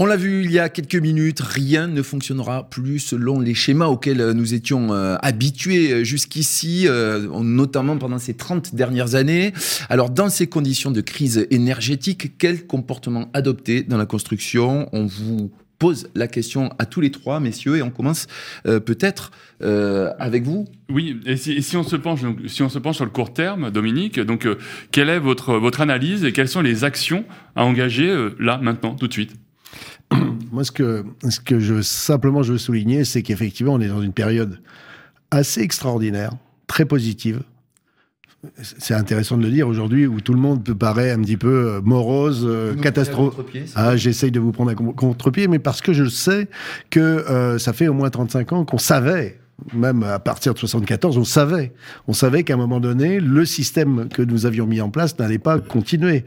On l'a vu il y a quelques minutes, rien ne fonctionnera plus selon les schémas auxquels nous étions euh, habitués jusqu'ici, euh, notamment pendant ces 30 dernières années. Alors dans ces conditions de crise énergétique, quel comportement adopter dans la construction? On vous pose la question à tous les trois, messieurs, et on commence euh, peut-être avec vous. Oui, et si, on se penche, sur le court terme, Dominique, donc quelle est votre analyse et quelles sont les actions à engager là, maintenant, tout de suite? Moi, ce que, ce que je, simplement je veux souligner, c'est qu'effectivement, on est dans une période assez extraordinaire, très positive. C'est intéressant de le dire aujourd'hui où tout le monde peut paraît un petit peu euh, morose, euh, catastrophique. Ah, j'essaye de vous prendre à contre-pied, mais parce que je sais que euh, ça fait au moins 35 ans qu'on savait même à partir de 74, on savait, on savait qu'à un moment donné, le système que nous avions mis en place n'allait pas continuer.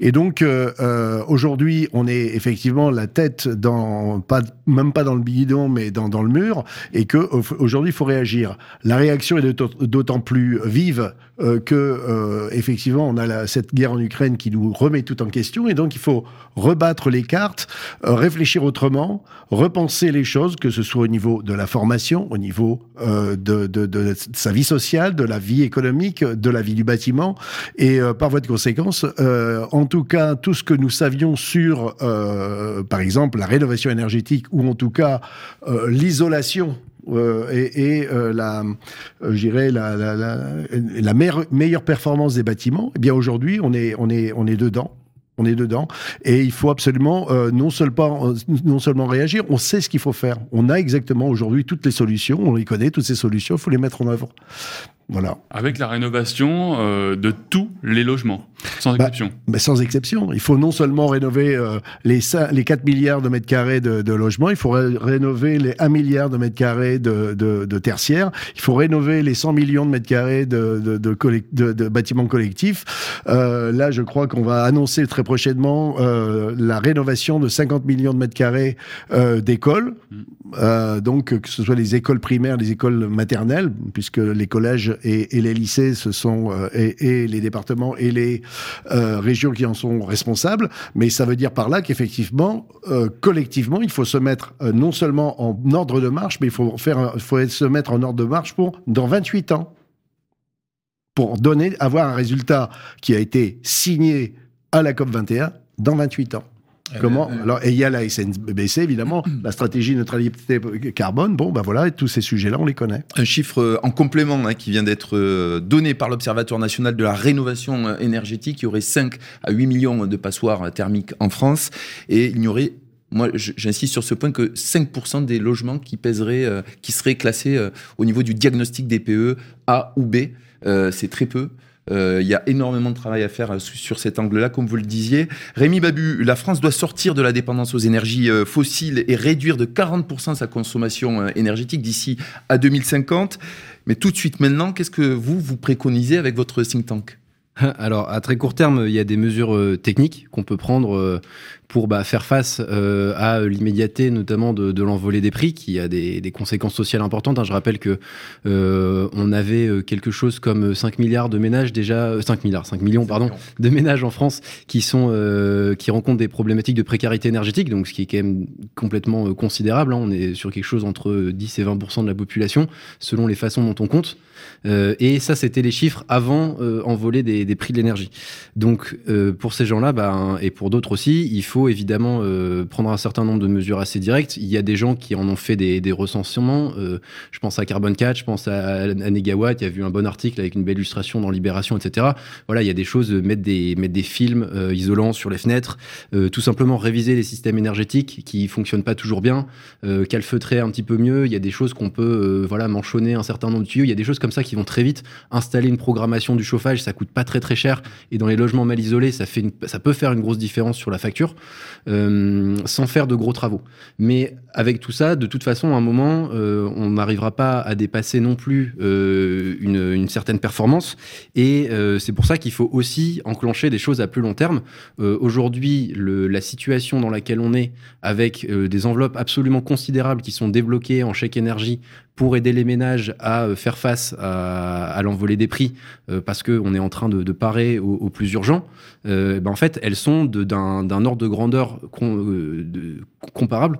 Et donc euh, euh aujourd'hui, on est effectivement la tête dans pas même pas dans le bidon, mais dans, dans le mur, et que aujourd'hui il faut réagir. La réaction est d'autant plus vive euh, que euh, effectivement on a cette guerre en Ukraine qui nous remet tout en question, et donc il faut rebattre les cartes, réfléchir autrement, repenser les choses, que ce soit au niveau de la formation, au niveau euh, de, de, sa vie sociale, de la vie économique, de la vie du bâtiment. Et euh, par voie de conséquence, euh, en tout cas, tout ce que nous savions sur, par exemple, la rénovation énergétique ou en tout cas l'isolation et, la, je la, la, la, meilleure, performance des bâtiments, eh bien aujourd'hui, on est, on, est, on est dedans on est dedans. Et il faut absolument euh, non, seulement, euh, non seulement réagir, on sait ce qu'il faut faire. On a exactement aujourd'hui toutes les solutions, on les connaît, toutes ces solutions, il faut les mettre en œuvre. Voilà. Avec la rénovation euh, de tous les logements, sans bah, exception. Bah, sans exception. Il faut non seulement rénover euh, les, les 4 milliards de mètres carrés de, logements, il faut rénover les 1 milliard de mètres carrés de, de, tertiaires, il faut rénover les 100 millions de mètres carrés de, bâtiments collectifs. Euh, là, je crois qu'on va annoncer très prochainement la rénovation de 50 millions de mètres carrés d'écoles. Mm. donc, que ce soit les écoles primaires, les écoles maternelles, puisque les collèges et, les lycées, ce sont euh, et, les départements et les euh, régions qui en sont responsables. Mais ça veut dire par là qu'effectivement, euh, collectivement, il faut se mettre non seulement en ordre de marche, mais il faut faire, faut se mettre en ordre de marche pour dans 28 ans pour donner, avoir un résultat qui a été signé à la COP 21 dans 28 ans. Eh Comment ben, Alors, et il y a la SNBC, évidemment, la stratégie neutralité carbone. Bon, ben voilà, tous ces sujets-là, on les connaît. Un chiffre euh, en complément hein, qui vient d'être euh, donné par l'Observatoire national de la rénovation euh, énergétique. Il y aurait 5 à 8 millions de passoires thermiques en France et il n'y aurait moi, j'insiste sur ce point que 5% des logements qui pèseraient, qui seraient classés au niveau du diagnostic des PE A ou B, c'est très peu. Euh, il y a énormément de travail à faire euh, sur cet angle-là, comme vous le disiez. Rémi Babu, la France doit sortir de la dépendance aux énergies euh, fossiles et réduire de 40% sa consommation énergétique d'ici à 2050. Mais tout de suite maintenant, qu'est-ce que vous, vous préconisez avec votre think tank? Alors, à très court terme, il y a des mesures techniques qu'on peut prendre pour bah, faire face euh, à l'immédiateté, notamment de, de l'envolée des prix, qui a des, des conséquences sociales importantes. Hein. Je rappelle que euh, on avait euh, quelque chose comme 5 milliards de ménages déjà, 5 milliards, 5 millions, pardon, de ménages en France qui sont qui rencontrent des problématiques de précarité énergétique, donc ce qui est quand même complètement considérable. Hein. On est sur quelque chose entre 10 et 20% de la population, selon les façons dont on compte. et ça, c'était les chiffres avant envolée des, des prix de l'énergie. Donc, pour ces gens-là, bah, et pour d'autres aussi, il faut évidemment euh, prendre un certain nombre de mesures assez directes. Il y a des gens qui en ont fait des, des recensements. Euh, je pense à Carbon 4, je pense à, à Negawatt. Il y a vu un bon article avec une belle illustration dans Libération, etc. Voilà, il y a des choses, euh, mettre des, mettre des films isolants sur les fenêtres, tout simplement réviser les systèmes énergétiques qui fonctionnent pas toujours bien, calfeutrer un petit peu mieux. Il y a des choses qu'on peut, voilà, manchonner un certain nombre de tuyaux. Il y a des choses comme ça qui vont très vite. Installer une programmation du chauffage, ça coûte pas très très cher. Et dans les logements mal isolés, ça fait ça peut faire une grosse différence sur la facture. Euh, sans faire de gros travaux. Mais avec tout ça, de toute façon, à un moment, euh, on n'arrivera pas à dépasser non plus euh, une, certaine performance. Et c'est pour ça qu'il faut aussi enclencher des choses à plus long terme. Aujourd'hui, la situation dans laquelle on est, avec des enveloppes absolument considérables qui sont débloquées en chèque énergie pour aider les ménages à euh, faire face à, l'envolée des prix, euh, parce qu'on est en train de, parer au, plus urgent, ben en fait, elles sont d'un ordre de grandeur comparable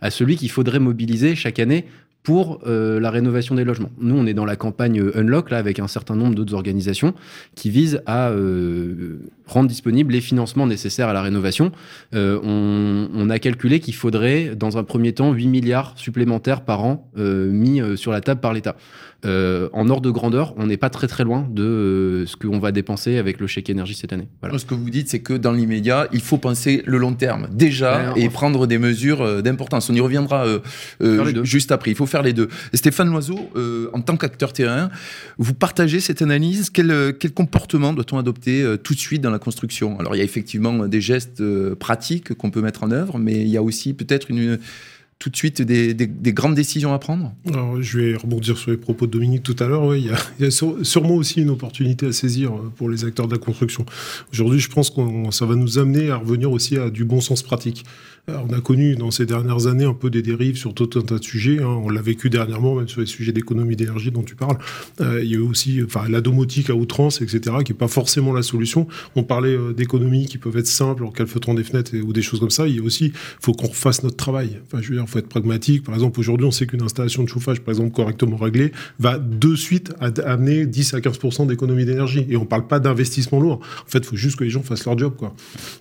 à celui qu'il faudrait mobiliser chaque année pour euh, la rénovation des logements. Nous, on est dans la campagne euh, Unlock, là, avec un certain nombre d'autres organisations qui visent à euh, rendre disponibles les financements nécessaires à la rénovation. On, on, a calculé qu'il faudrait, dans un premier temps, 8 milliards supplémentaires par an mis sur la table par l'État. Euh, en ordre de grandeur, on n'est pas très très loin de euh, ce qu'on va dépenser avec le chèque énergie cette année. Ce que vous dites, c'est que dans l'immédiat, il faut penser le long terme déjà et prendre des mesures euh, d'importance. On y reviendra juste après. Il faut faire les deux. Stéphane Loiseau, en tant qu'acteur terrain, vous partagez cette analyse. Quel, quel comportement doit-on adopter tout de suite dans la construction? Alors il y a effectivement des gestes pratiques qu'on peut mettre en œuvre, mais il y a aussi peut-être une tout de suite des, grandes décisions à prendre Je vais rebondir sur les propos de Dominique tout à l'heure. Il y a, sûrement aussi une opportunité à saisir euh, pour les acteurs de la construction. Aujourd'hui, je pense que ça va nous amener à revenir aussi à du bon sens pratique on a connu dans ces dernières années un peu des dérives sur tout un tas de sujets. Hein. On l'a vécu dernièrement, même sur les sujets d'économie d'énergie dont tu parles. Euh, il y a eu aussi enfin, la domotique à outrance, etc., qui n'est pas forcément la solution. On parlait euh, d'économies qui peuvent être simples en calfeutrant des fenêtres ou des choses comme ça. Il y a aussi, faut qu'on fasse notre travail. Enfin, je veux dire, il faut être pragmatique. Par exemple, aujourd'hui, on sait qu'une installation de chauffage, par exemple, correctement réglée, va de suite amener 10 à 15% d'économie d'énergie. Et on ne parle pas d'investissement lourd. En fait, il faut juste que les gens fassent leur job. Quoi.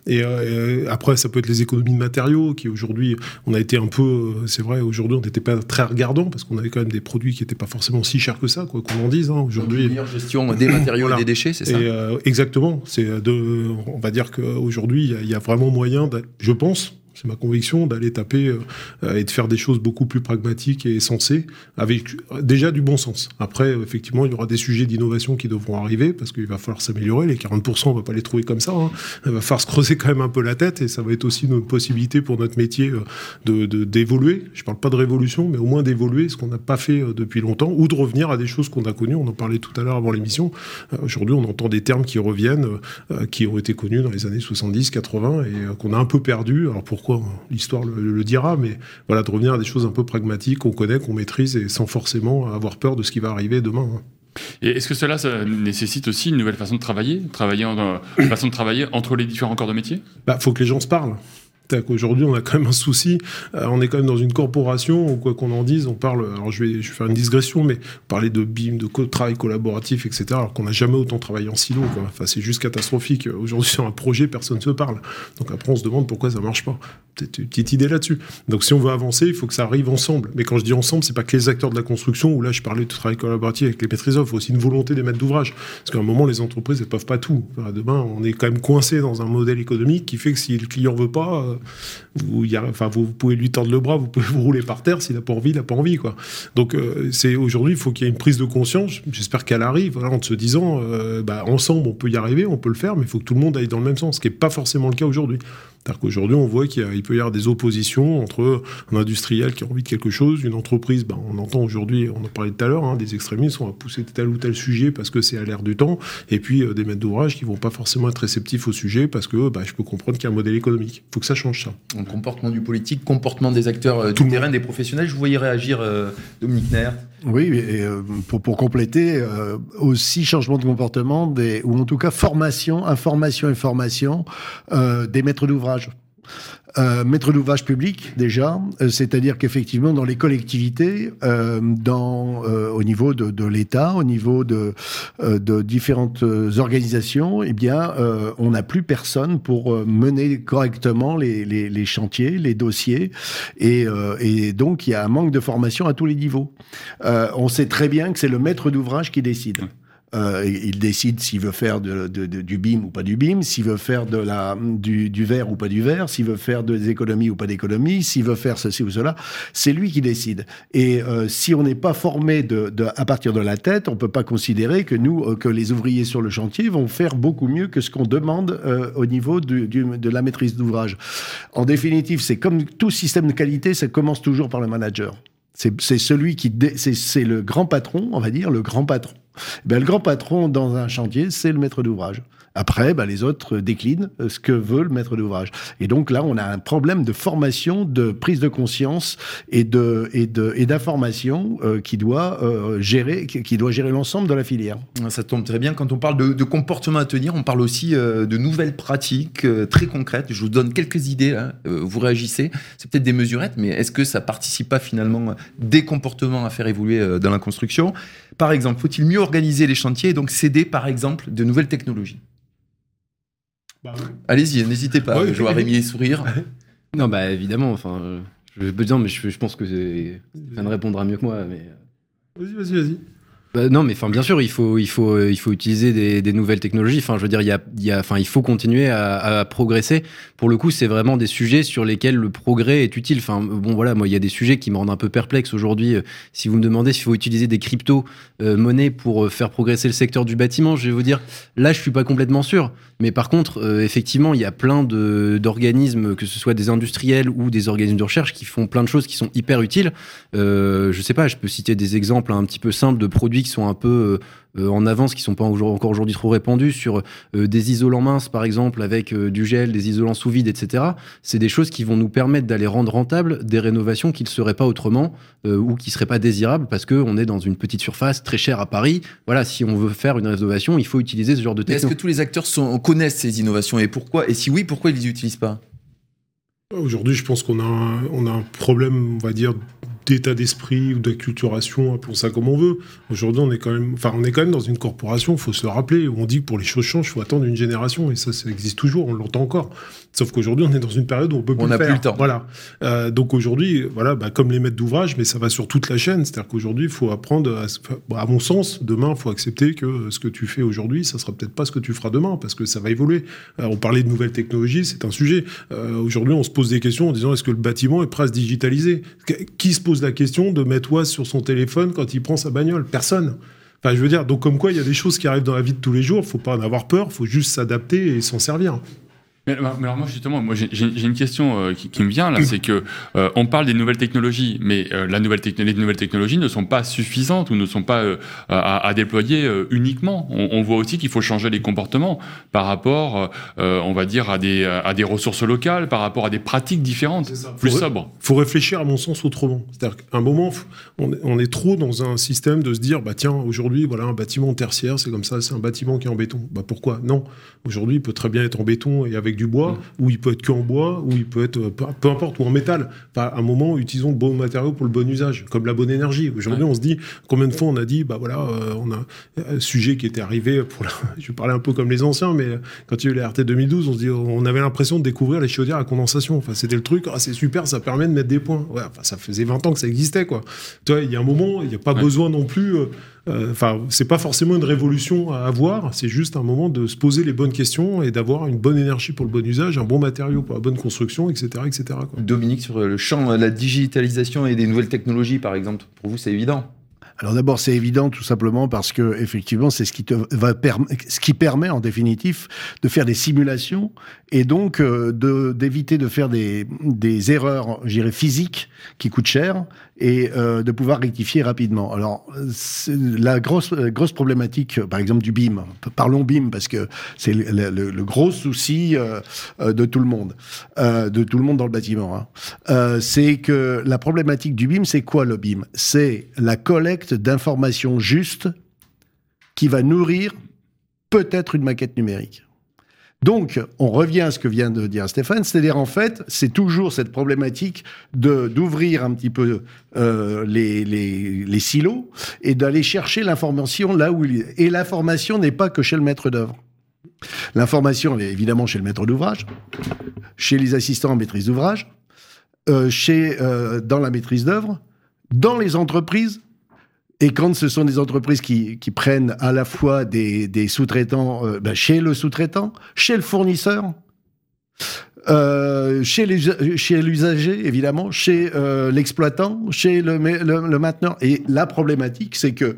Et euh, après, ça peut être les économies de matériaux qui aujourd'hui, on a été un peu, euh, c'est vrai, aujourd'hui, on n'était pas très regardant parce qu'on avait quand même des produits qui n'étaient pas forcément si chers que ça, quoi qu'on en dise. Hein, aujourd'hui, meilleure gestion des matériaux et des déchets, c'est ça euh, Exactement. C'est de, on va dire qu'aujourd'hui, il y, a vraiment moyen, je pense, c'est ma conviction, d'aller taper euh, et de faire des choses beaucoup plus pragmatiques et sensées, avec déjà du bon sens. Après, effectivement, il y aura des sujets d'innovation qui devront arriver, parce qu'il va falloir s'améliorer. Les 40%, on va pas les trouver comme ça. Hein. Il va falloir se creuser quand même un peu la tête, et ça va être aussi une possibilité pour notre métier euh, de d'évoluer. Je parle pas de révolution, mais au moins d'évoluer, ce qu'on n'a pas fait euh, depuis longtemps, ou de revenir à des choses qu'on a connues. On en parlait tout à l'heure avant l'émission. Aujourd'hui, on entend des termes qui reviennent, qui ont été connus dans les années 70, 80, et qu'on a un peu perdu. Alors pourquoi l'histoire le, dira, mais voilà, de revenir à des choses un peu pragmatiques qu'on connaît, qu'on maîtrise, et sans forcément avoir peur de ce qui va arriver demain. Hein. Et est-ce que cela ça nécessite aussi une nouvelle façon de travailler, travailler en, une façon de travailler entre les différents corps de métier? Bah, faut que les gens se parlent. Aujourd'hui, on a quand même un souci. Euh, on est quand même dans une corporation où, quoi qu'on en dise, on parle. Alors, je vais, je vais faire une digression, mais parler de BIM, de travail collaboratif, etc., alors qu'on n'a jamais autant travaillé en silo. Quoi. Enfin, c'est juste catastrophique. Aujourd'hui, sur un projet, personne ne se parle. Donc, après, on se demande pourquoi ça marche pas. Peut-être une petite idée là-dessus. Donc, si on veut avancer, il faut que ça arrive ensemble. Mais quand je dis ensemble, c'est pas que les acteurs de la construction, où là, je parlais de travail collaboratif avec les maîtrises Il faut aussi une volonté des maîtres d'ouvrage. Parce qu'à un moment, les entreprises, elles peuvent pas tout. demain, on est quand même coincé dans un modèle économique qui fait que si le client veut pas, vous, pouvez lui tordre le bras, vous pouvez vous rouler par terre. S'il n'a pas envie, il n'a pas envie. Quoi. Donc, euh, c'est aujourd'hui, il faut qu'il y ait une prise de conscience. J'espère qu'elle arrive voilà, en se disant, euh, bah, ensemble, on peut y arriver, on peut le faire, mais il faut que tout le monde aille dans le même sens, ce qui n'est pas forcément le cas aujourd'hui. C'est-à-dire qu'aujourd'hui, on voit qu'il peut y avoir des oppositions entre un industriel qui a envie de quelque chose, une entreprise, ben, on entend aujourd'hui, on en parlait tout à l'heure, hein, des extrémistes, on va pousser tel ou tel sujet parce que c'est à l'air du temps, et puis euh, des maîtres d'ouvrage qui vont pas forcément être réceptifs au sujet parce que bah, je peux comprendre qu'il y a un modèle économique. Il faut que ça change ça. Donc, comportement du politique, comportement des acteurs euh, du terrain, des professionnels. Je vous voyais réagir, euh, Dominique Nair. Oui, et, pour, pour, compléter, aussi changement de comportement, des, ou en tout cas formation, information et formation des maîtres d'ouvrage. Euh, maître d'ouvrage public déjà, euh, c'est-à-dire qu'effectivement dans les collectivités, euh, dans, euh, au niveau de, de l'État, au niveau de, de différentes organisations, eh bien, on n'a plus personne pour mener correctement les, les, les, chantiers, les dossiers, et, et, donc il y a un manque de formation à tous les niveaux. on sait très bien que c'est le maître d'ouvrage qui décide. Euh, il décide s'il veut faire du BIM ou pas du BIM, s'il veut faire du, verre ou pas du verre, s'il veut faire des économies ou pas d'économies, s'il veut faire ceci ou cela. C'est lui qui décide. Et euh, si on n'est pas formé à partir de la tête, on peut pas considérer que nous, euh, que les ouvriers sur le chantier vont faire beaucoup mieux que ce qu'on demande au niveau de la maîtrise d'ouvrage. En définitive, c'est comme tout système de qualité, ça commence toujours par le manager. C'est celui qui, c'est le grand patron, on va dire, le grand patron Ben, le grand patron dans un chantier, c'est le maître d'ouvrage. Après, bah, les autres déclinent euh, ce que veut le maître d'ouvrage. Et donc là, on a un problème de formation, de prise de conscience et de et de et d'information euh, qui doit euh, gérer qui doit gérer l'ensemble de la filière. Ça tombe très bien quand on parle de, de comportement à tenir. On parle aussi de nouvelles pratiques très concrètes. Je vous donne quelques idées. Vous réagissez. C'est peut-être des mesurettes, mais est-ce que ça participe pas finalement des comportements à faire évoluer dans la construction? Par exemple, faut-il mieux organiser les chantiers et donc céder par exemple de nouvelles technologies? Bah Allez-y, n'hésitez pas. je vois Rémi sourire. non, bah évidemment. Enfin, je veux dire, mais je, je pense que ne répondra mieux que moi. Mais... Vas-y, vas-y, vas-y. Bah, non, mais enfin, bien sûr, il faut, il faut, il faut utiliser des, nouvelles technologies. Enfin, je veux dire, il y a, il y a, enfin, il faut continuer à, progresser. Pour le coup, c'est vraiment des sujets sur lesquels le progrès est utile. Enfin, bon, voilà, moi, il y a des sujets qui me rendent un peu perplexe aujourd'hui. Si vous me demandez s'il faut utiliser des crypto monnaies pour faire progresser le secteur du bâtiment, je vais vous dire, là, je suis pas complètement sûr. Mais par contre, euh, effectivement, il y a plein d'organismes, que ce soit des industriels ou des organismes de recherche, qui font plein de choses qui sont hyper utiles. Euh, je sais pas, je peux citer des exemples un petit peu simples de produits qui sont un peu euh, en avance, qui sont pas encore aujourd'hui trop répandus, sur euh, des isolants minces, par exemple, avec du gel, des isolants sous vide, etc. C'est des choses qui vont nous permettre d'aller rendre rentable des rénovations qui ne seraient pas autrement ou qui seraient pas désirables parce qu'on est dans une petite surface très chère à Paris. Voilà, si on veut faire une rénovation, il faut utiliser ce genre de technologie. Est-ce que tous les acteurs sont connaissent ces innovations et pourquoi Et si oui, pourquoi ils les utilisent pas? Aujourd'hui, je pense qu'on a, un, on a un problème, on va dire, d'état d'esprit ou d'acculturation, pour ça comme on veut. Aujourd'hui, on est quand même, enfin, on est quand même dans une corporation, il faut se le rappeler, où on dit que pour les choses changent, il faut attendre une génération, et ça, ça existe toujours, on l'entend encore. Sauf qu'aujourd'hui, on est dans une période où on peut plus on faire. Plus le temps. Voilà. Euh, donc aujourd'hui, voilà, bah, comme les maîtres d'ouvrage, mais ça va sur toute la chaîne. C'est-à-dire qu'aujourd'hui, il faut apprendre, à, bah, à, mon sens, demain, il faut accepter que ce que tu fais aujourd'hui, ça sera peut-être pas ce que tu feras demain, parce que ça va évoluer. Euh, on parlait de nouvelles technologies, c'est un sujet. Euh, aujourd'hui, on se pose des questions en disant est-ce que le bâtiment est prêt à se digitaliser Qui se pose la question de mettre OIS sur son téléphone quand il prend sa bagnole Personne. Enfin, je veux dire, donc comme quoi il y a des choses qui arrivent dans la vie de tous les jours, faut pas en avoir peur, faut juste s'adapter et s'en servir. Mais, alors moi justement, moi j'ai une question euh, qui, qui, me vient là, c'est que euh, on parle des nouvelles technologies, mais euh, la nouvelle les nouvelles technologies ne sont pas suffisantes ou ne sont pas à, à, déployer uniquement. On, on, voit aussi qu'il faut changer les comportements par rapport, on va dire, à des à des ressources locales, par rapport à des pratiques différentes, plus faut sobres. Il faut réfléchir à mon sens autrement. C'est-à-dire qu'à un moment, on, on, est trop dans un système de se dire, bah tiens, aujourd'hui, voilà un bâtiment tertiaire, c'est comme ça, c'est un bâtiment qui est en béton. Bah pourquoi? Non. Aujourd'hui, il peut très bien être en béton et avec du bois, mm. ou il peut être qu'en bois, ou il peut être euh, peu, importe, ou en métal. Enfin, à un moment, utilisons le bon matériau pour le bon usage, comme la bonne énergie. Aujourd'hui, on se dit, combien de fois on a dit, bah voilà, euh, on a un sujet qui était arrivé pour je parlais un peu comme les anciens, mais quand il y a eu la RT 2012, on se dit, on avait l'impression de découvrir les chaudières à condensation. Enfin, c'était le truc, ah, c'est super, ça permet de mettre des points. Ouais, enfin, ça faisait 20 ans que ça existait, quoi. Tu vois, il y a un moment, il n'y a pas besoin non plus. Euh, euh, enfin, c'est pas forcément une révolution à avoir, c'est juste un moment de se poser les bonnes questions et d'avoir une bonne énergie pour le bon usage, un bon matériau pour la bonne construction, etc. etc. Quoi. Dominique, sur le champ de la digitalisation et des nouvelles technologies, par exemple, pour vous, c'est évident alors d'abord, c'est évident tout simplement parce que effectivement, c'est ce qui te va ce qui permet en définitif de faire des simulations et donc euh, de d'éviter de faire des des erreurs, j'irais physiques qui coûtent cher et euh, de pouvoir rectifier rapidement. Alors la grosse grosse problématique, par exemple du BIM. Parlons BIM parce que c'est le, le, gros souci euh, de tout le monde, euh, de tout le monde dans le bâtiment. Hein. Euh, c'est que la problématique du BIM, c'est quoi le BIM? C'est la collecte d'informations justes qui va nourrir peut-être une maquette numérique. Donc, on revient à ce que vient de dire Stéphane, c'est-à-dire en fait, c'est toujours cette problématique de d'ouvrir un petit peu euh, les, les, silos et d'aller chercher l'information là où il est. Et l'information n'est pas que chez le maître d'œuvre. L'information, elle est évidemment chez le maître d'ouvrage, chez les assistants en maîtrise d'ouvrage, euh, euh, dans la maîtrise d'œuvre, dans les entreprises et quand ce sont des entreprises qui, prennent à la fois des, sous-traitants euh, ben chez le sous-traitant, chez le fournisseur, euh, chez l'usager, évidemment, chez euh, l'exploitant, chez le, le, mainteneur. Et la problématique, c'est que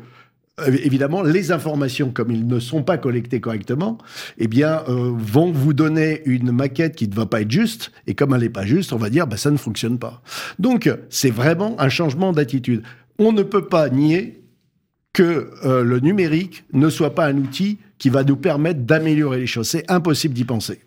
évidemment, les informations, comme ils ne sont pas collectées correctement, eh bien, euh, vont vous donner une maquette qui ne va pas être juste. Et comme elle n'est pas juste, on va dire, bah, ça ne fonctionne pas. Donc, c'est vraiment un changement d'attitude on ne peut pas nier que euh, le numérique ne soit pas un outil qui va nous permettre d'améliorer les choses. C'est impossible d'y penser.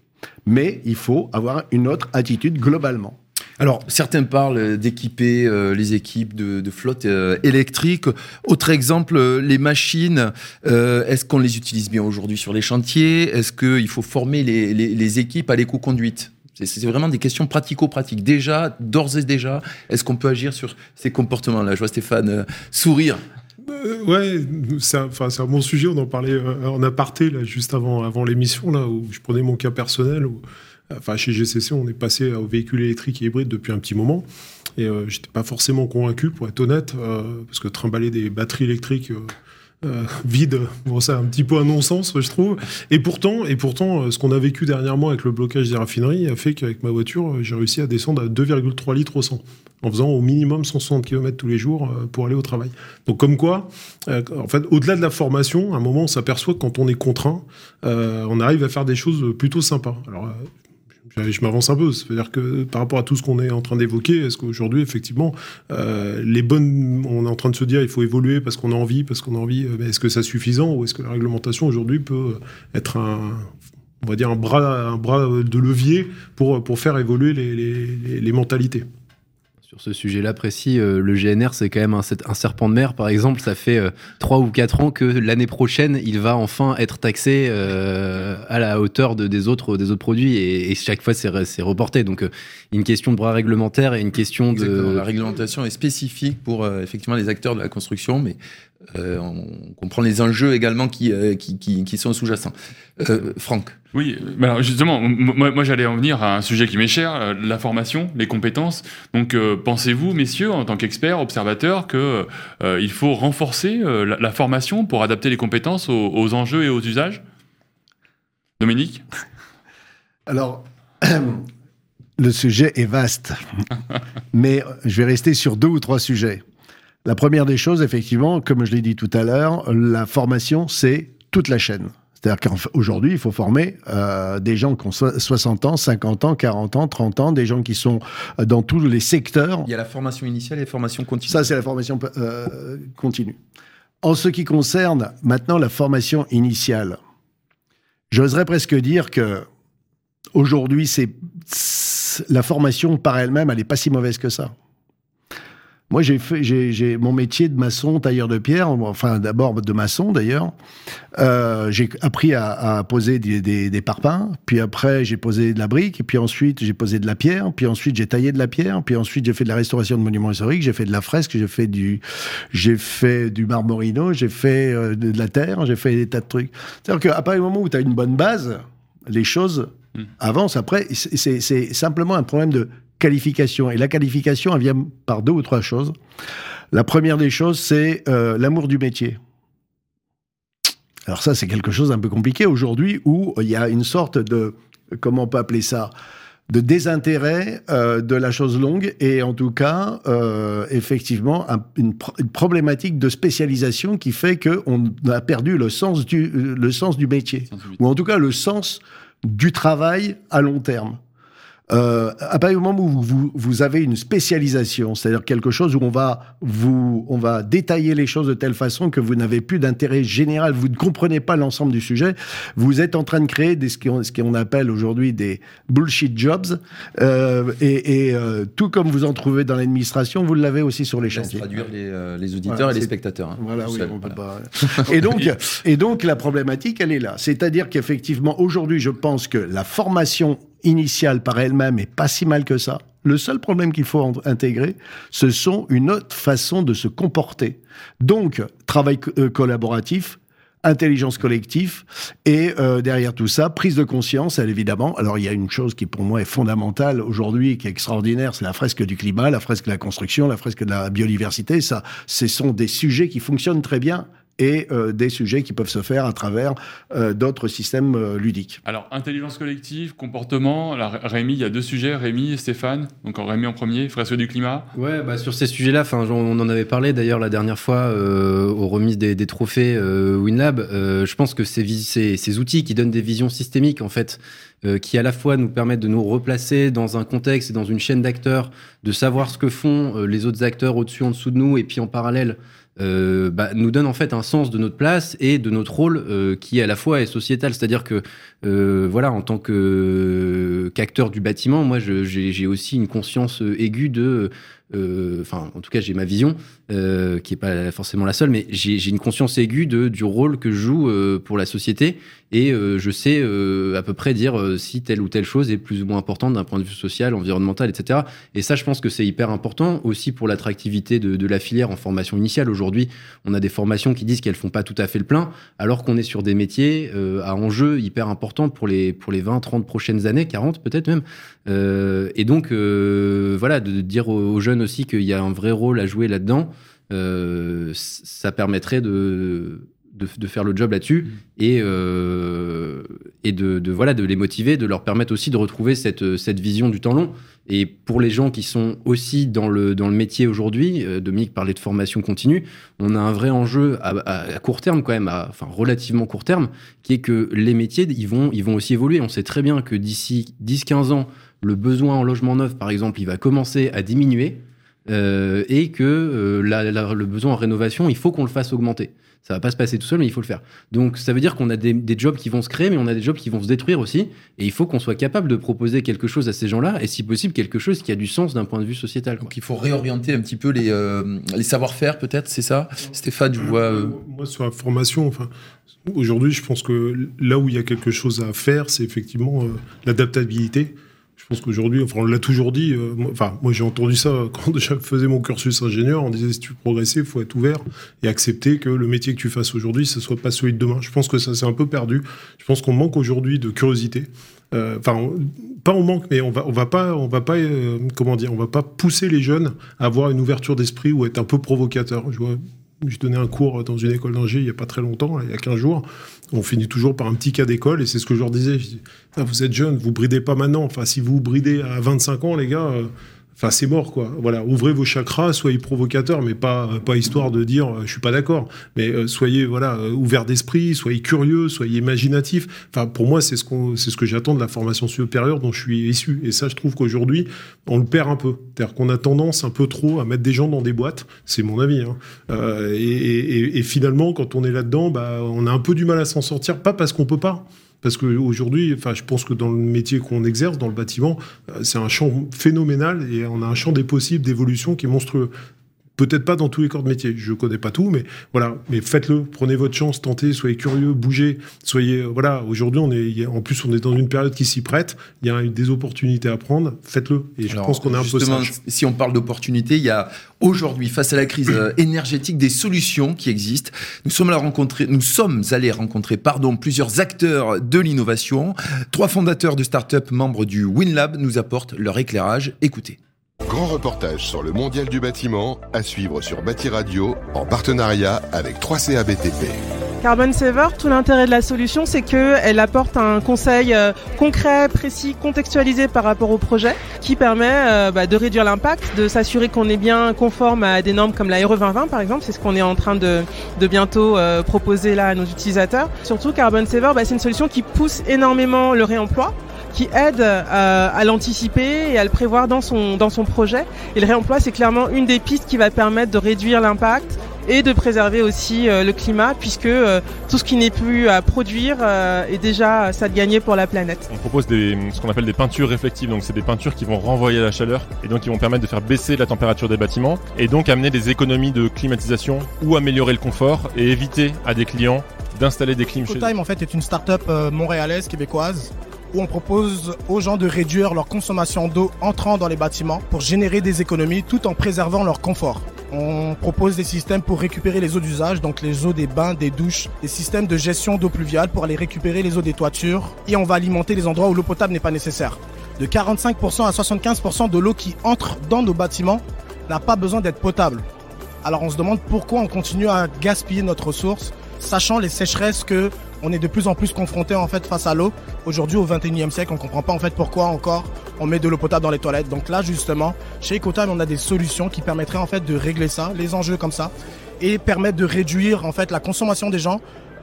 Mais il faut avoir une autre attitude globalement. Alors, certains parlent d'équiper euh, les équipes de, flotte euh, électrique. Autre exemple, les machines, est-ce qu'on les utilise bien aujourd'hui sur les chantiers? Est-ce qu'il faut former les équipes à l'éco-conduite? C'est, vraiment des questions pratico-pratiques. Déjà, d'ores et déjà, est-ce qu'on peut agir sur ces comportements-là? Je vois Stéphane euh, sourire. Euh, ouais, c'est un, bon sujet. On en parlait euh, en aparté là, juste avant, l'émission, là, où je prenais mon cas personnel. Enfin, chez GCC, on est passé aux véhicules électriques et hybrides depuis un petit moment. Et euh, j'étais pas forcément convaincu, pour être honnête, parce que trimballer des batteries électriques. Euh, vides, bon, c'est un petit peu un non-sens, je trouve. Et pourtant, et pourtant, euh, ce qu'on a vécu dernièrement avec le blocage des raffineries a fait qu'avec ma voiture, euh, j'ai réussi à descendre à 2,3 litres au 100 en faisant au minimum 160 km tous les jours pour aller au travail. Donc comme quoi, en fait, au-delà de la formation, à un moment, on s'aperçoit que quand on est contraint, on arrive à faire des choses plutôt sympas. Alors, je, m'avance un peu, c'est-à-dire que par rapport à tout ce qu'on est en train d'évoquer, est-ce qu'aujourd'hui, effectivement, euh, les bonnes, on est en train de se dire, il faut évoluer parce qu'on a envie, parce qu'on a envie, mais est-ce que c'est suffisant ou est-ce que la réglementation aujourd'hui peut être un on va dire un bras, un bras de levier pour, pour faire évoluer les- les- les mentalités? Sur ce sujet-là précis, euh, le GNR, c'est quand même un, un serpent de mer, par exemple. Ça fait euh, trois ou quatre ans que l'année prochaine, il va enfin être taxé euh, à la hauteur de, des, autres, des autres produits et, et chaque fois, c'est, re- c'est reporté. Donc, euh, une question de bras réglementaire et une question de... La réglementation est spécifique pour euh, effectivement les acteurs de la construction, mais euh, on comprend les enjeux également qui, euh, qui, qui, qui sont sous-jacents. Euh, Franck. Oui, mais alors justement, moi, moi, j'allais en venir à un sujet qui m'est cher, la formation, les compétences. Donc euh, pensez-vous, messieurs, en tant qu'experts, observateurs, que euh, il faut renforcer euh, la, la formation pour adapter les compétences aux, aux enjeux et aux usages? Dominique? Alors, le sujet est vaste, mais je vais rester sur deux ou trois sujets. La première des choses, effectivement, comme je l'ai dit tout à l'heure, la formation, c'est toute la chaîne. C'est-à-dire qu'aujourd'hui, il faut former euh, des gens qui ont so- 60 ans, 50 ans, 40 ans, 30 ans, des gens qui sont euh, dans tous les secteurs. Il y a la formation initiale et la formation continue. Ça, c'est la formation euh, continue. En ce qui concerne maintenant la formation initiale, j'oserais presque dire que aujourd'hui, c'est- la formation par elle-même, elle n'est pas si mauvaise que ça. Moi, j'ai fait, j'ai, mon métier de maçon, tailleur de pierre, enfin d'abord de maçon d'ailleurs. Euh, j'ai appris à, à poser des, des, des parpaings, puis après j'ai posé de la brique, et puis ensuite j'ai posé de la pierre, puis ensuite j'ai taillé de la pierre, puis ensuite j'ai fait de la restauration de monuments historiques, j'ai fait de la fresque, j'ai fait du, j'ai fait du marmorino, j'ai fait euh, de, la terre, j'ai fait des tas de trucs. C'est-à-dire qu'à partir du moment où tu as une bonne base, les choses Mm. avancent. Après, c'est simplement un problème de qualification. Et la qualification, elle vient par deux ou trois choses. La première des choses, c'est euh, l'amour du métier. Alors ça, c'est quelque chose d'un peu compliqué aujourd'hui où il y a une sorte de, comment on peut appeler ça, de désintérêt euh, de la chose longue et en tout cas, euh, effectivement, un- une, pro- une problématique de spécialisation qui fait qu'on a perdu le sens du, le sens du métier ou en tout cas le sens du travail à long terme. Euh, à partir du moment où vous, vous, vous avez une spécialisation, c'est-à-dire quelque chose où on va, vous, on va détailler les choses de telle façon que vous n'avez plus d'intérêt général, vous ne comprenez pas l'ensemble du sujet, vous êtes en train de créer des, ce qu'on ce qu'on appelle aujourd'hui des bullshit jobs, euh, et, et euh, tout comme vous en trouvez dans l'administration, vous l'avez aussi sur les chantiers. traduire les, euh, les auditeurs Voilà, et les spectateurs. hein. Voilà, oui, seul, on peut pas. Et donc, et donc la problématique, elle est là. C'est-à-dire qu'effectivement, aujourd'hui, je pense que la formation initiale par elle-même est pas si mal que ça. Le seul problème qu'il faut intégrer, ce sont une autre façon de se comporter. Donc, travail euh, collaboratif, intelligence collective et euh, derrière tout ça, prise de conscience, elle, évidemment. Alors il y a une chose qui pour moi est fondamentale aujourd'hui, qui est extraordinaire, c'est la fresque du climat, la fresque de la construction, la fresque de la biodiversité. Ça, ce sont des sujets qui fonctionnent très bien et euh, des sujets qui peuvent se faire à travers euh, d'autres systèmes euh, ludiques. Alors, intelligence collective, comportement. Alors, Rémi, il y a deux sujets, Rémi et Stéphane. Donc, Rémi en premier, fresque du climat? Ouais, bah sur ces sujets-là, enfin, on en avait parlé d'ailleurs la dernière fois euh, aux remises des, des trophées euh, WinLab. Euh, je pense que ces, ces, ces outils qui donnent des visions systémiques, en fait, euh, qui à la fois nous permettent de nous replacer dans un contexte et dans une chaîne d'acteurs, de savoir ce que font euh, les autres acteurs au-dessus, en dessous de nous, et puis en parallèle bah, nous donne en fait un sens de notre place et de notre rôle qui à la fois est sociétal. C'est-à-dire que voilà, en tant qu'acteur du bâtiment, moi j'ai aussi une conscience aiguë de euh, enfin, en tout cas, j'ai ma vision, euh, qui est pas forcément la seule, mais j'ai une conscience aiguë du rôle que je joue euh, pour la société et je sais à peu près dire si telle ou telle chose est plus ou moins importante d'un point de vue social, environnemental, etc. Et ça, je pense que c'est hyper important aussi pour l'attractivité de, la filière en formation initiale. Aujourd'hui, on a des formations qui disent qu'elles font pas tout à fait le plein, alors qu'on est sur des métiers à enjeu hyper importants pour les, pour les 20, 30 prochaines années, 40 peut-être même. et donc, voilà, de dire aux jeunes aussi qu'il y a un vrai rôle à jouer là-dedans, euh, ça permettrait de, de, faire le job là-dessus mmh. et, euh, et de, voilà, de les motiver, de leur permettre aussi de retrouver cette, cette vision du temps long. Et pour les gens qui sont aussi dans le, dans le métier aujourd'hui, euh, Dominique parlait de formation continue, on a un vrai enjeu à, court terme quand même, à, enfin relativement court terme, qui est que les métiers, ils vont, ils vont aussi évoluer. On sait très bien que d'ici 10-15 ans, le besoin en logement neuf, par exemple, il va commencer à diminuer. Euh, et que euh, le besoin en rénovation, il faut qu'on le fasse augmenter. Ça va pas se passer tout seul, mais il faut le faire. Donc ça veut dire qu'on a des, jobs qui vont se créer, mais on a des jobs qui vont se détruire aussi. Et il faut qu'on soit capable de proposer quelque chose à ces gens-là, et si possible quelque chose qui a du sens d'un point de vue sociétal. Donc il faut réorienter un petit peu les, euh, les savoir-faire, peut-être, c'est ça? Stéphane, je vois. Moi, sur la formation, enfin, aujourd'hui, je pense que là où il y a quelque chose à faire, c'est effectivement l'adaptabilité. Je pense qu'aujourd'hui, enfin, on l'a toujours dit. Euh, enfin, moi, j'ai entendu ça quand je faisais mon cursus ingénieur. On disait si tu veux progresser, il faut être ouvert et accepter que le métier que tu fasses aujourd'hui, ce soit pas celui de demain. Je pense que ça, c'est un peu perdu. Je pense qu'on manque aujourd'hui de curiosité. Euh, enfin, pas on manque, mais on va, on va pas, on va pas, euh, comment dire, on va pas pousser les jeunes à avoir une ouverture d'esprit ou être un peu provocateur. Je vois je donnais un cours dans une école d'ingé il n'y a pas très longtemps, il y a 15 jours. On finit toujours par un petit cas d'école et c'est ce que je leur disais. Ah, vous êtes jeunes, vous bridez pas maintenant. Enfin, si vous bridez à 25 ans, les gars, euh, Enfin, c'est mort, quoi. Voilà, ouvrez vos chakras, soyez provocateurs, mais pas, pas histoire de dire euh, je suis pas d'accord. Mais euh, soyez voilà euh, ouverts d'esprit, soyez curieux, soyez imaginatifs. Enfin, pour moi, c'est ce qu'on, c'est ce que j'attends de la formation supérieure dont je suis issu. Et ça, je trouve qu'aujourd'hui, on le perd un peu. C'est-à-dire qu'on a tendance un peu trop à mettre des gens dans des boîtes. C'est mon avis. Hein. et, et, et, finalement, quand on est là-dedans, bah, on a un peu du mal à s'en sortir, pas parce qu'on peut pas parce qu'aujourd'hui, enfin, je pense que dans le métier qu'on exerce, dans le bâtiment, euh, c'est un champ phénoménal et on a un champ des possibles d'évolution qui est monstrueux. Peut-être pas dans tous les corps de métier, je connais pas tout, mais voilà. Mais faites-le, prenez votre chance, tentez, soyez curieux, bougez, soyez euh, voilà. Aujourd'hui, on est en plus on est dans une période qui s'y prête. Il y a des opportunités à prendre, faites-le. Et je pense qu'on est un peu sage. Si on parle d'opportunités, il y a aujourd'hui face à la crise euh, énergétique des solutions qui existent. Nous sommes allés rencontrer, nous sommes allés rencontrer, pardon, plusieurs acteurs de l'innovation. Trois fondateurs de start-up membres du WinLab nous apportent leur éclairage. Écoutez. Grand reportage sur le mondial du bâtiment à suivre sur Bâti Radio en partenariat avec 3CA BTP. Carbon Saver, tout l'intérêt de la solution, c'est qu'elle apporte un conseil euh, concret, précis, contextualisé par rapport au projet, qui permet euh, bah, de réduire l'impact, de s'assurer qu'on est bien conforme à des normes comme la RE 2020 par exemple, c'est ce qu'on est en train de, bientôt euh, proposer là à nos utilisateurs. Surtout Carbon Saver, bah, c'est une solution qui pousse énormément le réemploi qui aide euh, à l'anticiper et à le prévoir dans son, dans son projet. Et le réemploi, c'est clairement une des pistes qui va permettre de réduire l'impact et de préserver aussi euh, le climat puisque euh, tout ce qui n'est plus à produire est déjà ça de gagner pour la planète. On propose des, ce qu'on appelle des peintures réflectives, donc c'est des peintures qui vont renvoyer la chaleur et donc qui vont permettre de faire baisser la température des bâtiments et donc amener des économies de climatisation ou améliorer le confort et éviter à des clients d'installer des clims chez eux. en fait est une start-up montréalaise québécoise où on propose aux gens de réduire leur consommation d'eau entrant dans les bâtiments pour générer des économies tout en préservant leur confort. On propose des systèmes pour récupérer les eaux d'usage, donc les eaux des bains, des douches, des systèmes de gestion d'eau pluviale pour aller récupérer les eaux des toitures et on va alimenter les endroits où l'eau potable n'est pas nécessaire. De 45% à 75% de l'eau qui entre dans nos bâtiments n'a pas besoin d'être potable. Alors on se demande pourquoi on continue à gaspiller notre ressource, sachant les sécheresses que on est de plus en plus confronté en fait face à l'eau. Aujourd'hui, au 21e siècle, on comprend pas en fait pourquoi encore on met de l'eau potable dans les toilettes. Donc là, justement, chez Ecotime, on a des solutions qui permettraient en fait de régler ça, les enjeux comme ça, et permettre de réduire en fait la consommation des gens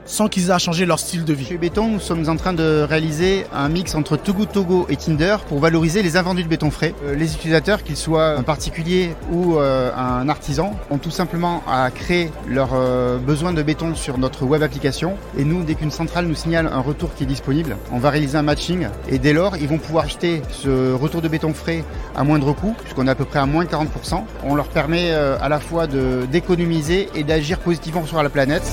sans qu'ils aient à changer leur style de vie. Chez Béton, nous sommes en train de réaliser un mix entre Togo Togo et Tinder pour valoriser les invendus de béton frais. Euh, les utilisateurs, qu'ils soient un particulier ou euh, un artisan, ont tout simplement à créer leurs euh, besoins de béton sur notre web application. Et nous, dès qu'une centrale nous signale un retour qui est disponible, on va réaliser un matching. Et dès lors, ils vont pouvoir acheter ce retour de béton frais à moindre coût, puisqu'on est à peu près à moins 40%. On leur permet à la fois d'économiser et d'agir positivement sur la planète.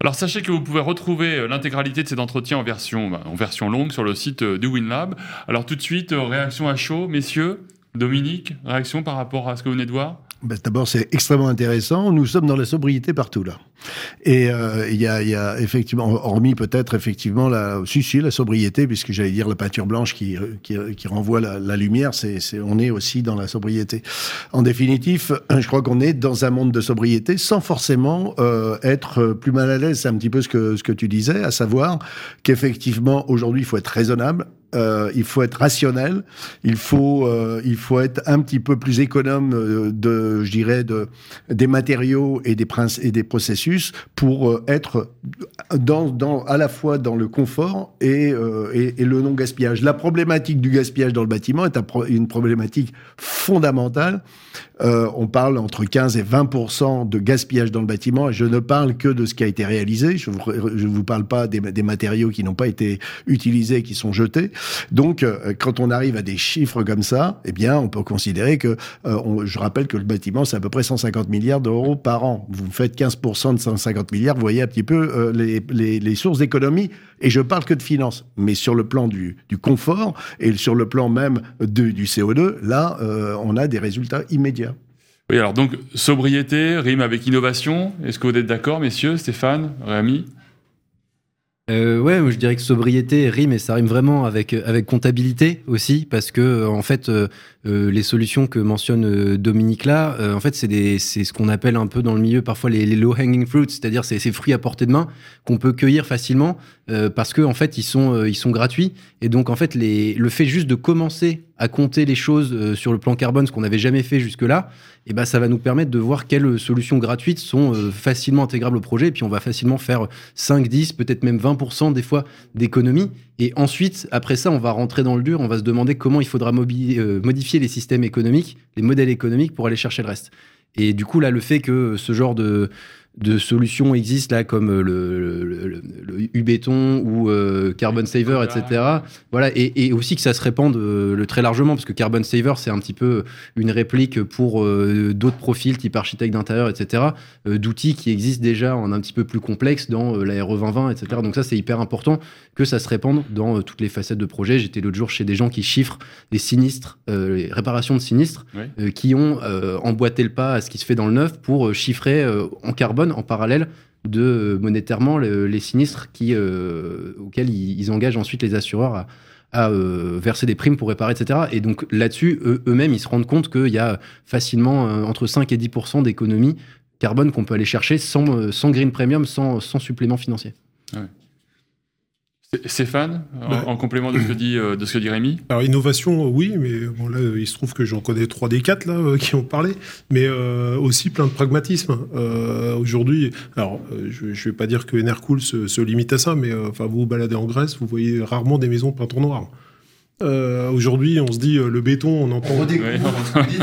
Alors sachez que vous pouvez retrouver euh, l'intégralité de cet entretien en version, bah, en version longue sur le site euh, du WinLab. Alors tout de suite, euh, réaction à chaud, messieurs. Dominique, réaction par rapport à ce que vous venez de voir? Ben, D'abord, c'est extrêmement intéressant. Nous sommes dans la sobriété partout là. Et euh, il y, a, y, a, effectivement, hormis peut-être effectivement la, si, si, la sobriété, puisque j'allais dire la peinture blanche qui, qui, qui renvoie la, la lumière, c'est, on est aussi dans la sobriété. En définitive, je crois qu'on est dans un monde de sobriété sans forcément euh, être plus mal à l'aise. C'est un petit peu ce que, ce que tu disais, à savoir qu'effectivement, aujourd'hui, il faut être raisonnable, euh, il faut être rationnel, il faut, euh, il faut être un petit peu plus économe euh, de, je dirais, de, des matériaux et des, processus pour être à la fois dans le confort et le non-gaspillage. La problématique du gaspillage dans le bâtiment est une problématique fondamentale. On parle entre 15 et 20% de gaspillage dans le bâtiment et je ne parle que de ce qui a été réalisé. Je ne vous, vous parle pas des, des matériaux qui n'ont pas été utilisés, qui sont jetés. Donc, euh, quand on arrive à des chiffres comme ça, eh bien, on peut considérer que, euh, je rappelle que le bâtiment, c'est à peu près 150 milliards d'euros par an. Vous faites 15% de 150 milliards, vous voyez un petit peu euh, les, les, les, sources d'économie. Et je parle que de finances. Mais sur le plan du, du confort et sur le plan même de, du CO2, là, on a des résultats immédiats. Oui, alors donc, sobriété rime avec innovation. Est-ce que vous êtes d'accord, messieurs, Stéphane, Rémi? Euh, ouais, je dirais que sobriété rime et ça rime vraiment avec avec comptabilité aussi parce que euh, en fait euh, euh, les solutions que mentionne Dominique là, en fait c'est des c'est ce qu'on appelle un peu dans le milieu parfois les, les low hanging fruits, c'est-à-dire c'est ces fruits à portée de main qu'on peut cueillir facilement parce que en fait ils sont ils sont gratuits et donc en fait le fait juste de commencer à compter les choses sur le plan carbone, ce qu'on n'avait jamais fait jusque là, et eh ben ça va nous permettre de voir quelles solutions gratuites sont facilement intégrables au projet et puis on va facilement faire 5, 10, peut-être même 20 des fois d'économie. Et ensuite, après ça, on va rentrer dans le dur, on va se demander comment il faudra euh, modifier les systèmes économiques, les modèles économiques pour aller chercher le reste. Et du coup, là, le fait que ce genre de, de solutions existent là comme euh, le, le, le, U-béton ou euh, Carbon Saver, etc. Voilà, et, et, aussi que ça se répande euh, le très largement parce que Carbon Saver c'est un petit peu une réplique pour d'autres profils type architecte d'intérieur, etc. d'outils qui existent déjà en un petit peu plus complexe dans la RE 2020, etc. Donc ça c'est hyper important que ça se répande dans toutes les facettes de projet. J'étais l'autre jour chez des gens qui chiffrent les sinistres, les réparations de sinistres, qui ont emboîté le pas à ce qui se fait dans le neuf pour chiffrer en carbone en parallèle de euh, monétairement les sinistres euh, auxquels ils, engagent ensuite les assureurs à, euh, verser des primes pour réparer, etc. Et donc là-dessus, eux-mêmes, ils se rendent compte qu'il y a facilement entre 5 et 10% d'économie carbone qu'on peut aller chercher sans, sans green premium, sans, sans supplément financier. Stéphane, en, complément de ce que dit, euh, de ce que dit Rémi? Alors, innovation, oui, mais bon, là, il se trouve que j'en connais trois des quatre là, euh, qui ont parlé, mais euh, aussi plein de pragmatisme. Aujourd'hui, alors, je ne vais pas dire que Enercool se, se limite à ça, mais enfin, vous vous baladez en Grèce, vous voyez rarement des maisons peintes en noir. Euh, Aujourd'hui, on se dit euh, le béton, on entend. On redécouvre,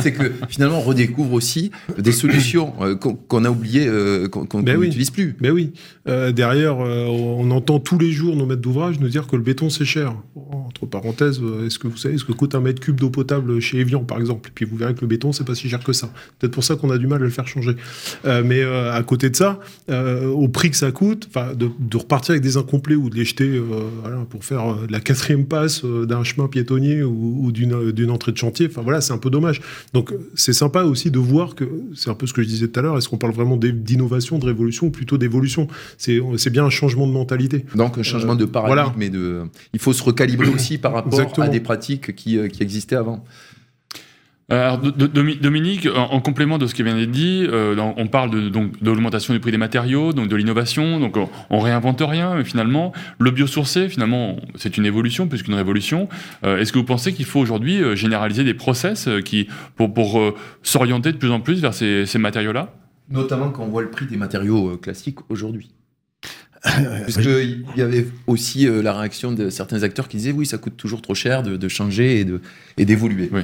c'est que finalement, on redécouvre aussi des solutions euh, qu'on a oubliées, euh, qu'on ben n'utilise plus. Mais ben oui. derrière, on entend tous les jours nos maîtres d'ouvrage nous dire que le béton c'est cher. Entre parenthèses, est-ce que vous savez ce que coûte un mètre cube d'eau potable chez Evian, par exemple? Puis vous verrez que le béton c'est pas si cher que ça. Peut-être pour ça qu'on a du mal à le faire changer. mais à côté de ça, au prix que ça coûte, de, de, repartir avec des incomplets ou de les jeter voilà, pour faire la quatrième passe d'un chemin piétonnier ou, d'une entrée de chantier. Enfin voilà, c'est un peu dommage. Donc c'est sympa aussi de voir que, c'est un peu ce que je disais tout à l'heure, est-ce qu'on parle vraiment d'innovation, de révolution ou plutôt d'évolution? C'est bien un changement de mentalité. Donc un changement de paradigme, mais de, il faut se recalibrer aussi par rapport à des pratiques qui, euh, qui existaient avant. Alors, Dominique, en, complément de ce qui vient d'être dit, euh, on parle de, donc de l'augmentation du prix des matériaux, donc de l'innovation, donc on, réinvente rien, mais finalement, le biosourcé, finalement, c'est une évolution plus qu'une révolution. Euh, est-ce que vous pensez qu'il faut aujourd'hui euh, généraliser des process qui pour, pour s'orienter de plus en plus vers ces, ces matériaux-là? Notamment quand on voit le prix des matériaux euh, classiques aujourd'hui. Puisqu'il y avait aussi euh, la réaction de certains acteurs qui disaient oui, ça coûte toujours trop cher de, de changer et d'évoluer. Oui.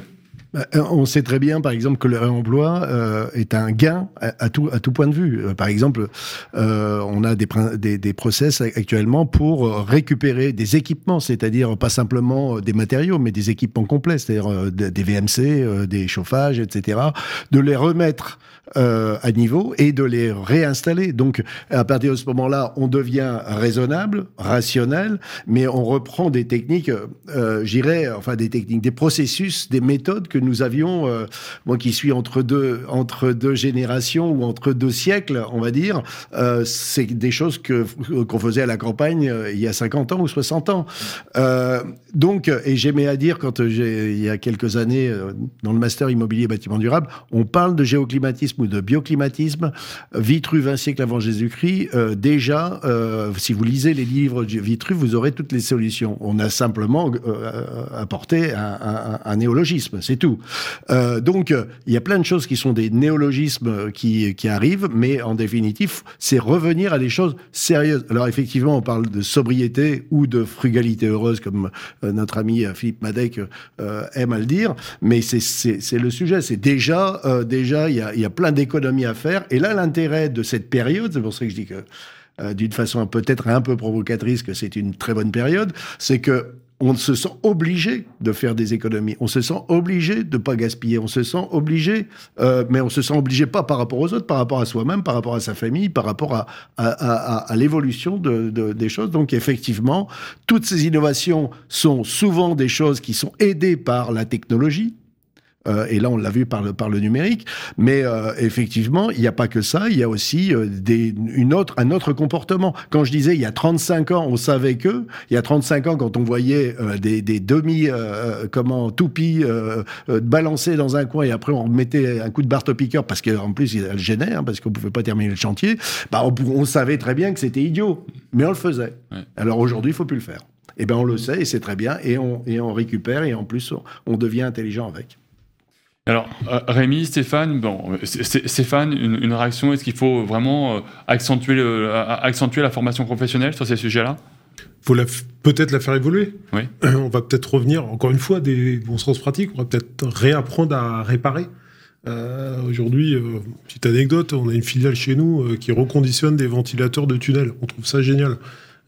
Bah, euh, On sait très bien, par exemple, que le réemploi euh, est un gain à, tout, point de vue. Euh, par exemple, on a des, des, des process actuellement pour récupérer des équipements, c'est-à-dire pas simplement des matériaux, mais des équipements complets, c'est-à-dire des VMC, des chauffages, etc., de les remettre à niveau et de les réinstaller. Donc, à partir de ce moment-là, on devient raisonnable, rationnel, mais on reprend des techniques, j'irais, enfin des techniques, des processus, des méthodes que nous avions, euh, moi qui suis entre deux, entre deux générations ou entre deux siècles, on va dire, euh, c'est des choses que qu'on faisait à la campagne euh, il y a 50 ans ou 60 ans. Donc, et j'aimais à dire quand j'ai, il y a quelques années, dans le master immobilier et bâtiment durable, on parle de géoclimatisme ou de bioclimatisme. Vitruve, un siècle avant Jésus-Christ, déjà, si vous lisez les livres de Vitruve, vous aurez toutes les solutions. On a simplement apporté un néologisme, c'est tout. Euh, donc, euh, il y a plein de choses qui sont des néologismes qui, qui arrivent, mais en définitive, c'est revenir à des choses sérieuses. Alors, effectivement, on parle de sobriété ou de frugalité heureuse, comme euh, notre ami euh, Philippe Madec euh, aime à le dire, mais c'est- le sujet. C'est déjà, euh, déjà, il y a, y a plein d'économies à faire. Et là, l'intérêt de cette période, c'est pour ça que je dis que, euh, d'une façon peut-être un peu provocatrice, que c'est une très bonne période, c'est que on se sent obligé de faire des économies. On se sent obligé de pas gaspiller. On se sent obligé, euh, mais on se sent obligé pas par rapport aux autres, par rapport à soi-même, par rapport à sa famille, par rapport à, à, à- à- l'évolution de, de- des choses. Donc effectivement, toutes ces innovations sont souvent des choses qui sont aidées par la technologie. Euh, et là, on l'a vu par le, par le numérique. Mais euh, effectivement, il n'y a pas que ça. Il y a aussi euh, des, une autre, un autre comportement. Quand je disais il y a 35 ans, on savait que. Il y a 35 ans, quand on voyait des, des demi, comment, toupies balancées dans un coin et après on mettait un coup de barre-piqueur parce qu'en plus, elle gênait, hein, parce qu'on ne pouvait pas terminer le chantier, bah, on, on savait très bien que c'était idiot. Mais on le faisait. Ouais. Alors aujourd'hui, il faut plus le faire. Eh ben, on le sait et c'est très bien. Et on, et on récupère et en plus, on, on devient intelligent avec. Alors, euh, Rémi, Stéphane, bon, euh, Stéphane, une, une réaction Est-ce qu'il faut vraiment euh, accentuer, le- a- accentuer la formation professionnelle sur ces sujets-là? Faut la f- peut-être la faire évoluer. Oui. On va peut-être revenir, encore une fois, des bons sens pratiques. On va peut-être réapprendre à réparer. Euh, Aujourd'hui, euh, petite anecdote, on a une filiale chez nous euh, qui reconditionne des ventilateurs de tunnel. On trouve ça génial.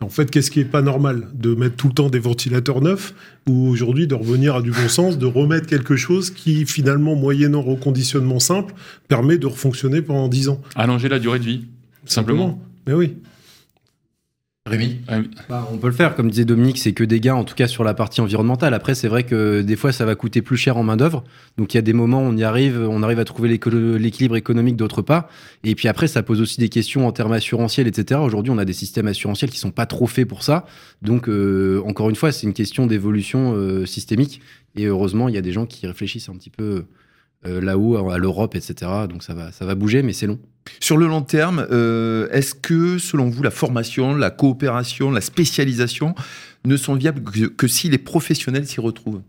En fait, qu'est-ce qui est pas normal De mettre tout le temps des ventilateurs neufs ou aujourd'hui de revenir à du bon sens, de remettre quelque chose qui, finalement, moyennant reconditionnement simple, permet de refonctionner pendant 10 ans? Allonger la durée de vie, simplement. Mais oui. Rémi Rémi. Bah, on peut le faire, comme disait Dominique, c'est que des gains, en tout cas sur la partie environnementale. Après, c'est vrai que des fois, ça va coûter plus cher en main-d'œuvre. Donc, il y a des moments où on y arrive, on arrive à trouver l'équilibre économique, d'autre pas. Et puis après, ça pose aussi des questions en termes assurantiels, etc. Aujourd'hui, on a des systèmes assurantiels qui sont pas trop faits pour ça. Donc, euh, encore une fois, c'est une question d'évolution euh, systémique. Et heureusement, il y a des gens qui réfléchissent un petit peu euh, là-haut, à l'Europe, etc. Donc, ça va, ça va bouger, mais c'est long. Sur le long terme, euh, est-ce que, selon vous, la formation, la coopération, la spécialisation ne sont viables que, si les professionnels s'y retrouvent?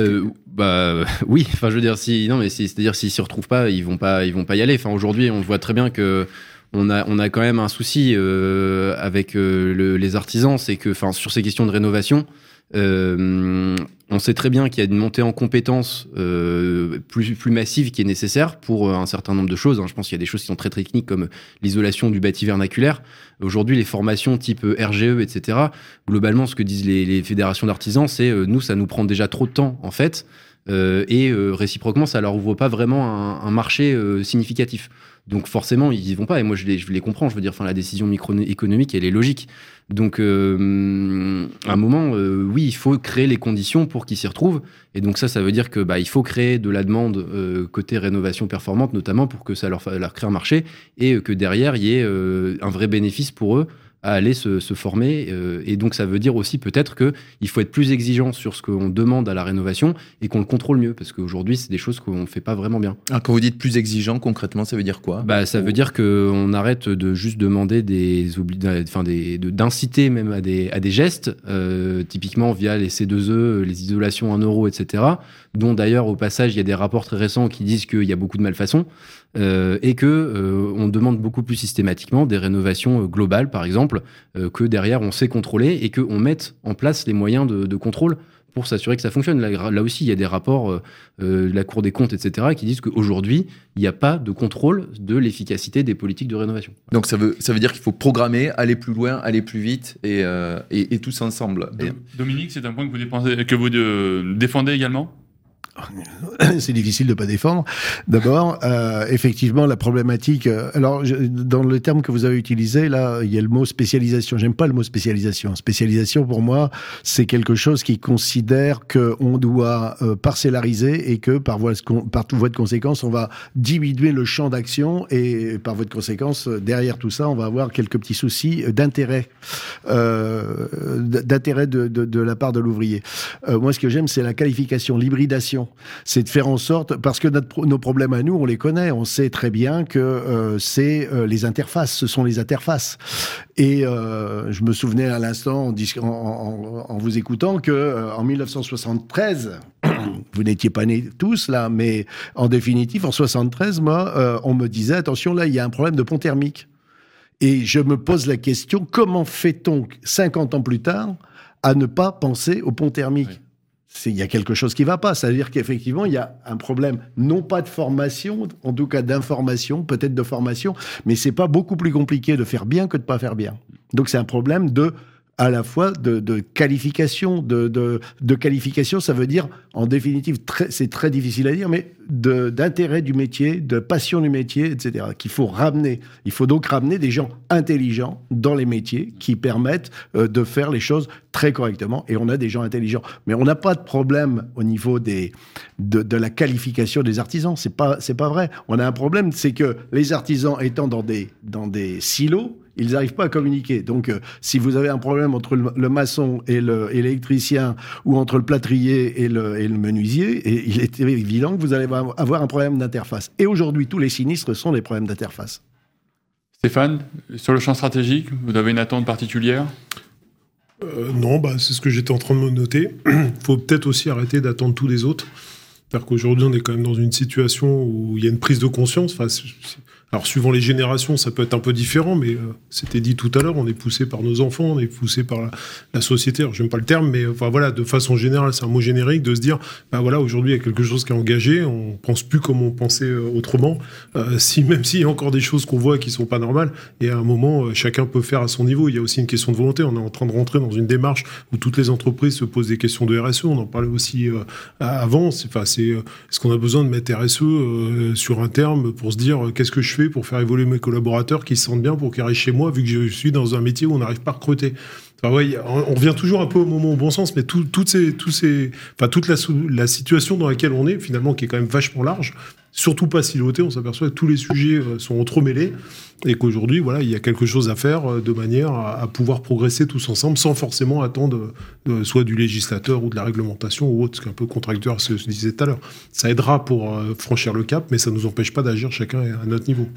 Euh, bah oui, enfin je veux dire si non mais c'est-à-dire s'ils s'y retrouvent pas, ils vont pas ils vont pas y aller. Enfin aujourd'hui, on voit très bien que on a on a quand même un souci euh, avec le- les artisans, c'est que enfin sur ces questions de rénovation, on sait très bien qu'il y a une montée en compétences euh, plus, plus massive qui est nécessaire pour euh, un certain nombre de choses. hein. Je pense qu'il y a des choses qui sont très techniques comme l'isolation du bâti vernaculaire. Aujourd'hui, les formations type euh, RGE, etc., globalement, ce que disent les, fédérations d'artisans, c'est euh, nous, ça nous prend déjà trop de temps, en fait. Euh, et euh, réciproquement, ça leur ouvre pas vraiment un, marché euh, significatif. Donc forcément, ils y vont pas. Et moi, je les, comprends. Je veux dire, la décision microéconomique, elle est logique. Donc, à un moment, oui, il faut créer les conditions pour qu'ils s'y retrouvent. Et donc ça, ça veut dire que bah, il faut créer de la demande côté rénovation performante, notamment pour que ça leur, leur crée un marché et que derrière, il y ait un vrai bénéfice pour eux à aller se, se former. euh, et donc, ça veut dire aussi peut-être qu'il faut être plus exigeant sur ce qu'on demande à la rénovation et qu'on le contrôle mieux. Parce qu'aujourd'hui, c'est des choses qu'on ne fait pas vraiment bien. Alors, quand vous dites plus exigeant, concrètement, ça veut dire quoi? Bah, ça veut dire qu'on arrête de juste demander des, enfin des, de- d'inciter même à des, à des gestes, euh, typiquement via les C2E, les isolations en euros, etc. Dont d'ailleurs, au passage, il y a des rapports très récents qui disent qu'il y a beaucoup de malfaçons. Euh, et que euh, on demande beaucoup plus systématiquement des rénovations euh, globales, par exemple, que derrière on sait contrôler et qu'on mette en place les moyens de, de contrôle pour s'assurer que ça fonctionne. Là, là, aussi, il y a des rapports de la Cour des comptes, etc., qui disent qu'aujourd'hui, il n'y a pas de contrôle de l'efficacité des politiques de rénovation. Donc ça veut, ça veut dire qu'il faut programmer, aller plus loin, aller plus vite, et, et, et tous ensemble. Dominique, c'est un point que vous, dépensez, que vous défendez également? c'est difficile de pas défendre. D'abord, euh, effectivement, la problématique. Euh, alors, dans le terme que vous avez utilisé, là, il y a le mot spécialisation. J'aime pas le mot spécialisation. Spécialisation, pour moi, c'est quelque chose qui considère que on doit euh, parcellariser et que par voie, par voie de conséquence, on va diminuer le champ d'action et par voie de conséquence, derrière tout ça, on va avoir quelques petits soucis d'intérêt, euh, d'intérêt de, de, de, la part de l'ouvrier. Euh, moi, ce que j'aime, c'est la qualification, l'hybridation c'est de faire en sorte, parce que nos problèmes à nous, on les connaît, on sait très bien que euh, c'est euh, les interfaces, ce sont les interfaces. Et euh, je me souvenais à l'instant, en, vous écoutant, que en 1973, vous n'étiez pas nés tous là, mais en définitive, en 73, moi, on me disait attention, là, il y a un problème de pont thermique. Et je me pose la question comment fait-on 50 ans plus tard à ne pas penser au pont thermique? Il y a quelque chose qui ne va pas. C'est-à-dire qu'effectivement, il y a un problème, non pas de formation, en tout cas d'information, peut-être de formation, mais c'est pas beaucoup plus compliqué de faire bien que de pas faire bien. Donc c'est un problème de à la fois de, qualification, de, qualification, ça veut dire, en définitive, c'est très difficile à dire, mais d'intérêt du métier, de passion du métier, etc. Qu'il faut ramener. Il faut donc ramener des gens intelligents dans les métiers qui permettent euh, de faire les choses très correctement. Et on a des gens intelligents, mais on n'a pas de problème au niveau de, la qualification des artisans. C'est pas pas vrai. On a un problème, c'est que les artisans étant dans des silos ils n'arrivent pas à communiquer. Donc, euh, si vous avez un problème entre le, maçon et l'électricien, ou entre le plâtrier et le, et le menuisier, et il est évident que vous allez avoir un problème d'interface. Et aujourd'hui, tous les sinistres sont des problèmes d'interface. Stéphane, sur le champ stratégique, vous avez une attente particulière? Euh, Non, bah, c'est ce que j'étais en train de me noter. Il faut peut-être aussi arrêter d'attendre tous les autres. C'est-à-dire qu'aujourd'hui, on est quand même dans une situation où il y a une prise de conscience. Enfin, alors, suivant les générations, ça peut être un peu différent, mais euh, c'était dit tout à l'heure, on est poussé par nos enfants, on est poussé par la, société. Alors, j'aime pas le terme, mais enfin voilà, de façon générale, c'est un mot générique de se dire, bah voilà, aujourd'hui, il y a quelque chose qui est engagé, on pense plus comme on pensait euh, autrement. Euh, si même s'il y a encore des choses qu'on voit qui sont pas normales, et à un moment, chacun peut faire à son niveau. Il y a aussi une question de volonté. On est en train de rentrer dans une démarche où toutes les entreprises se posent des questions de RSE. On en parlait aussi avant. Enfin, c'est, est-ce qu'on a besoin de mettre RSE sur un terme pour se dire, qu'est-ce que je fais pour faire évoluer mes collaborateurs qui se sentent bien pour qu'ils restent chez moi, vu que je suis dans un métier où on n'arrive pas à recruter. On revient toujours un peu au moment au bon sens, mais toute la, situation dans laquelle on est, finalement, qui est quand même vachement large, surtout pas siloté, on s'aperçoit que tous les sujets euh, sont entremêlés et qu'aujourd'hui, voilà, il y a quelque chose à faire euh, de manière à, pouvoir progresser tous ensemble sans forcément attendre soit du législateur ou de la réglementation ou autre, ce qui est un peu contracteur, ce que je disais tout à l'heure. Ça aidera pour euh, franchir le cap, mais ça ne nous empêche pas d'agir chacun à notre niveau.